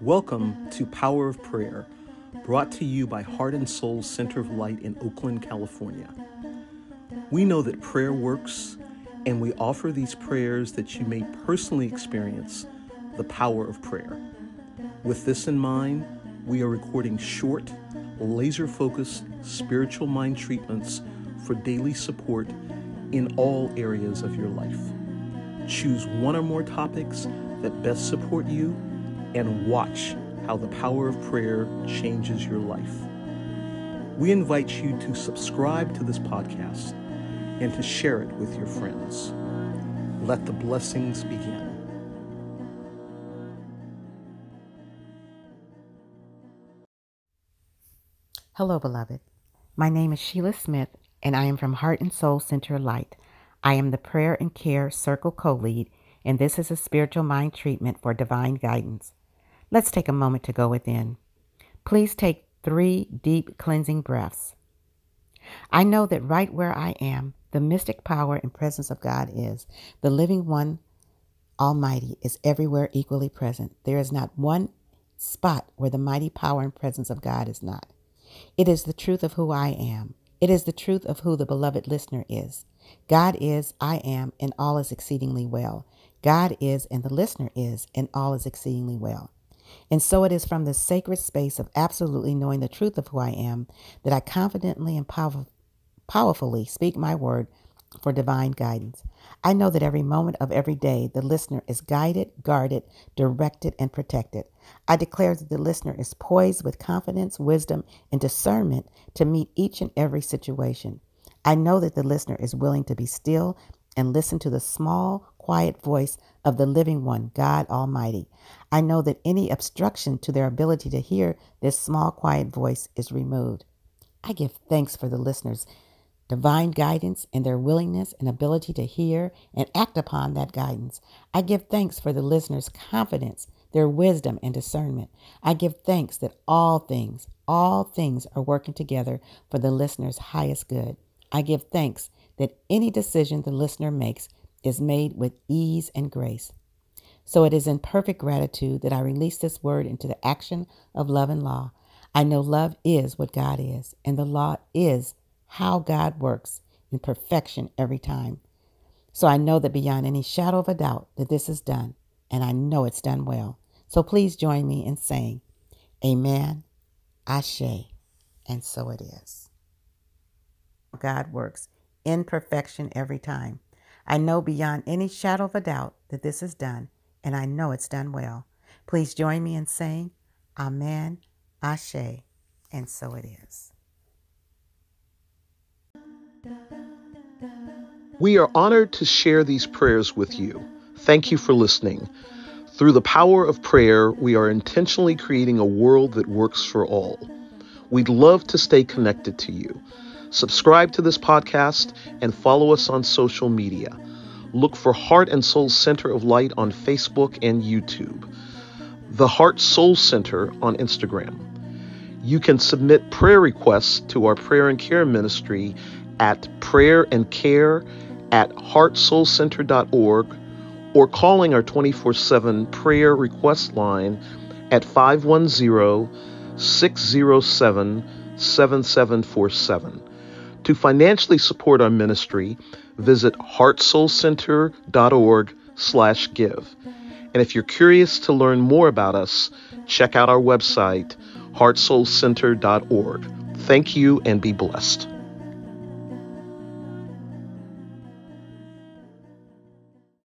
Welcome to Power of Prayer, brought to you by Heart and Soul Center of Light in Oakland, California. We know that prayer works, and we offer these prayers that you may personally experience the power of prayer. With this in mind, we are recording short, laser focused spiritual mind treatments for daily support in all areas of your life. Choose one or more topics that best support you and watch how the power of prayer changes your life. We invite you to subscribe to this podcast and to share it with your friends. Let the blessings begin. Hello, beloved. My name is Sheila Smith, and I am from Heart and Soul Center Light. I am the Prayer and Care Circle co lead, and this is a spiritual mind treatment for divine guidance. Let's take a moment to go within. Please take three deep cleansing breaths. I know that right where I am, the mystic power and presence of God is. The living one, Almighty, is everywhere equally present. There is not one spot where the mighty power and presence of God is not. It is the truth of who I am. It is the truth of who the beloved listener is. God is, I am, and all is exceedingly well. God is, and the listener is, and all is exceedingly well. And so it is from the sacred space of absolutely knowing the truth of who I am that I confidently and power- powerfully speak my word for divine guidance. I know that every moment of every day the listener is guided, guarded, directed, and protected. I declare that the listener is poised with confidence, wisdom, and discernment to meet each and every situation. I know that the listener is willing to be still and listen to the small, quiet voice of the living one, God Almighty. I know that any obstruction to their ability to hear this small, quiet voice is removed. I give thanks for the listeners' divine guidance and their willingness and ability to hear and act upon that guidance. I give thanks for the listeners' confidence, their wisdom and discernment. I give thanks that all things, all things are working together for the listener's highest good. I give thanks that any decision the listener makes is made with ease and grace. So it is in perfect gratitude that I release this word into the action of love and law. I know love is what God is, and the law is how God works in perfection every time. So I know that beyond any shadow of a doubt that this is done, and I know it's done well. So please join me in saying, Amen, Ashe, and so it is. God works in perfection every time. I know beyond any shadow of a doubt that this is done, and I know it's done well. Please join me in saying, Amen, Ashe, and so it is. We are honored to share these prayers with you. Thank you for listening. Through the power of prayer, we are intentionally creating a world that works for all. We'd love to stay connected to you. Subscribe to this podcast and follow us on social media. Look for Heart and Soul Center of Light on Facebook and YouTube. The Heart Soul Center on Instagram. You can submit prayer requests to our prayer and care ministry at prayer and care at heartsoulcenter.org or calling our 24 7 prayer request line at 510 607 7747. To financially support our ministry, visit heartsoulcenter.org slash give. And if you're curious to learn more about us, check out our website, heartsoulcenter.org. Thank you and be blessed.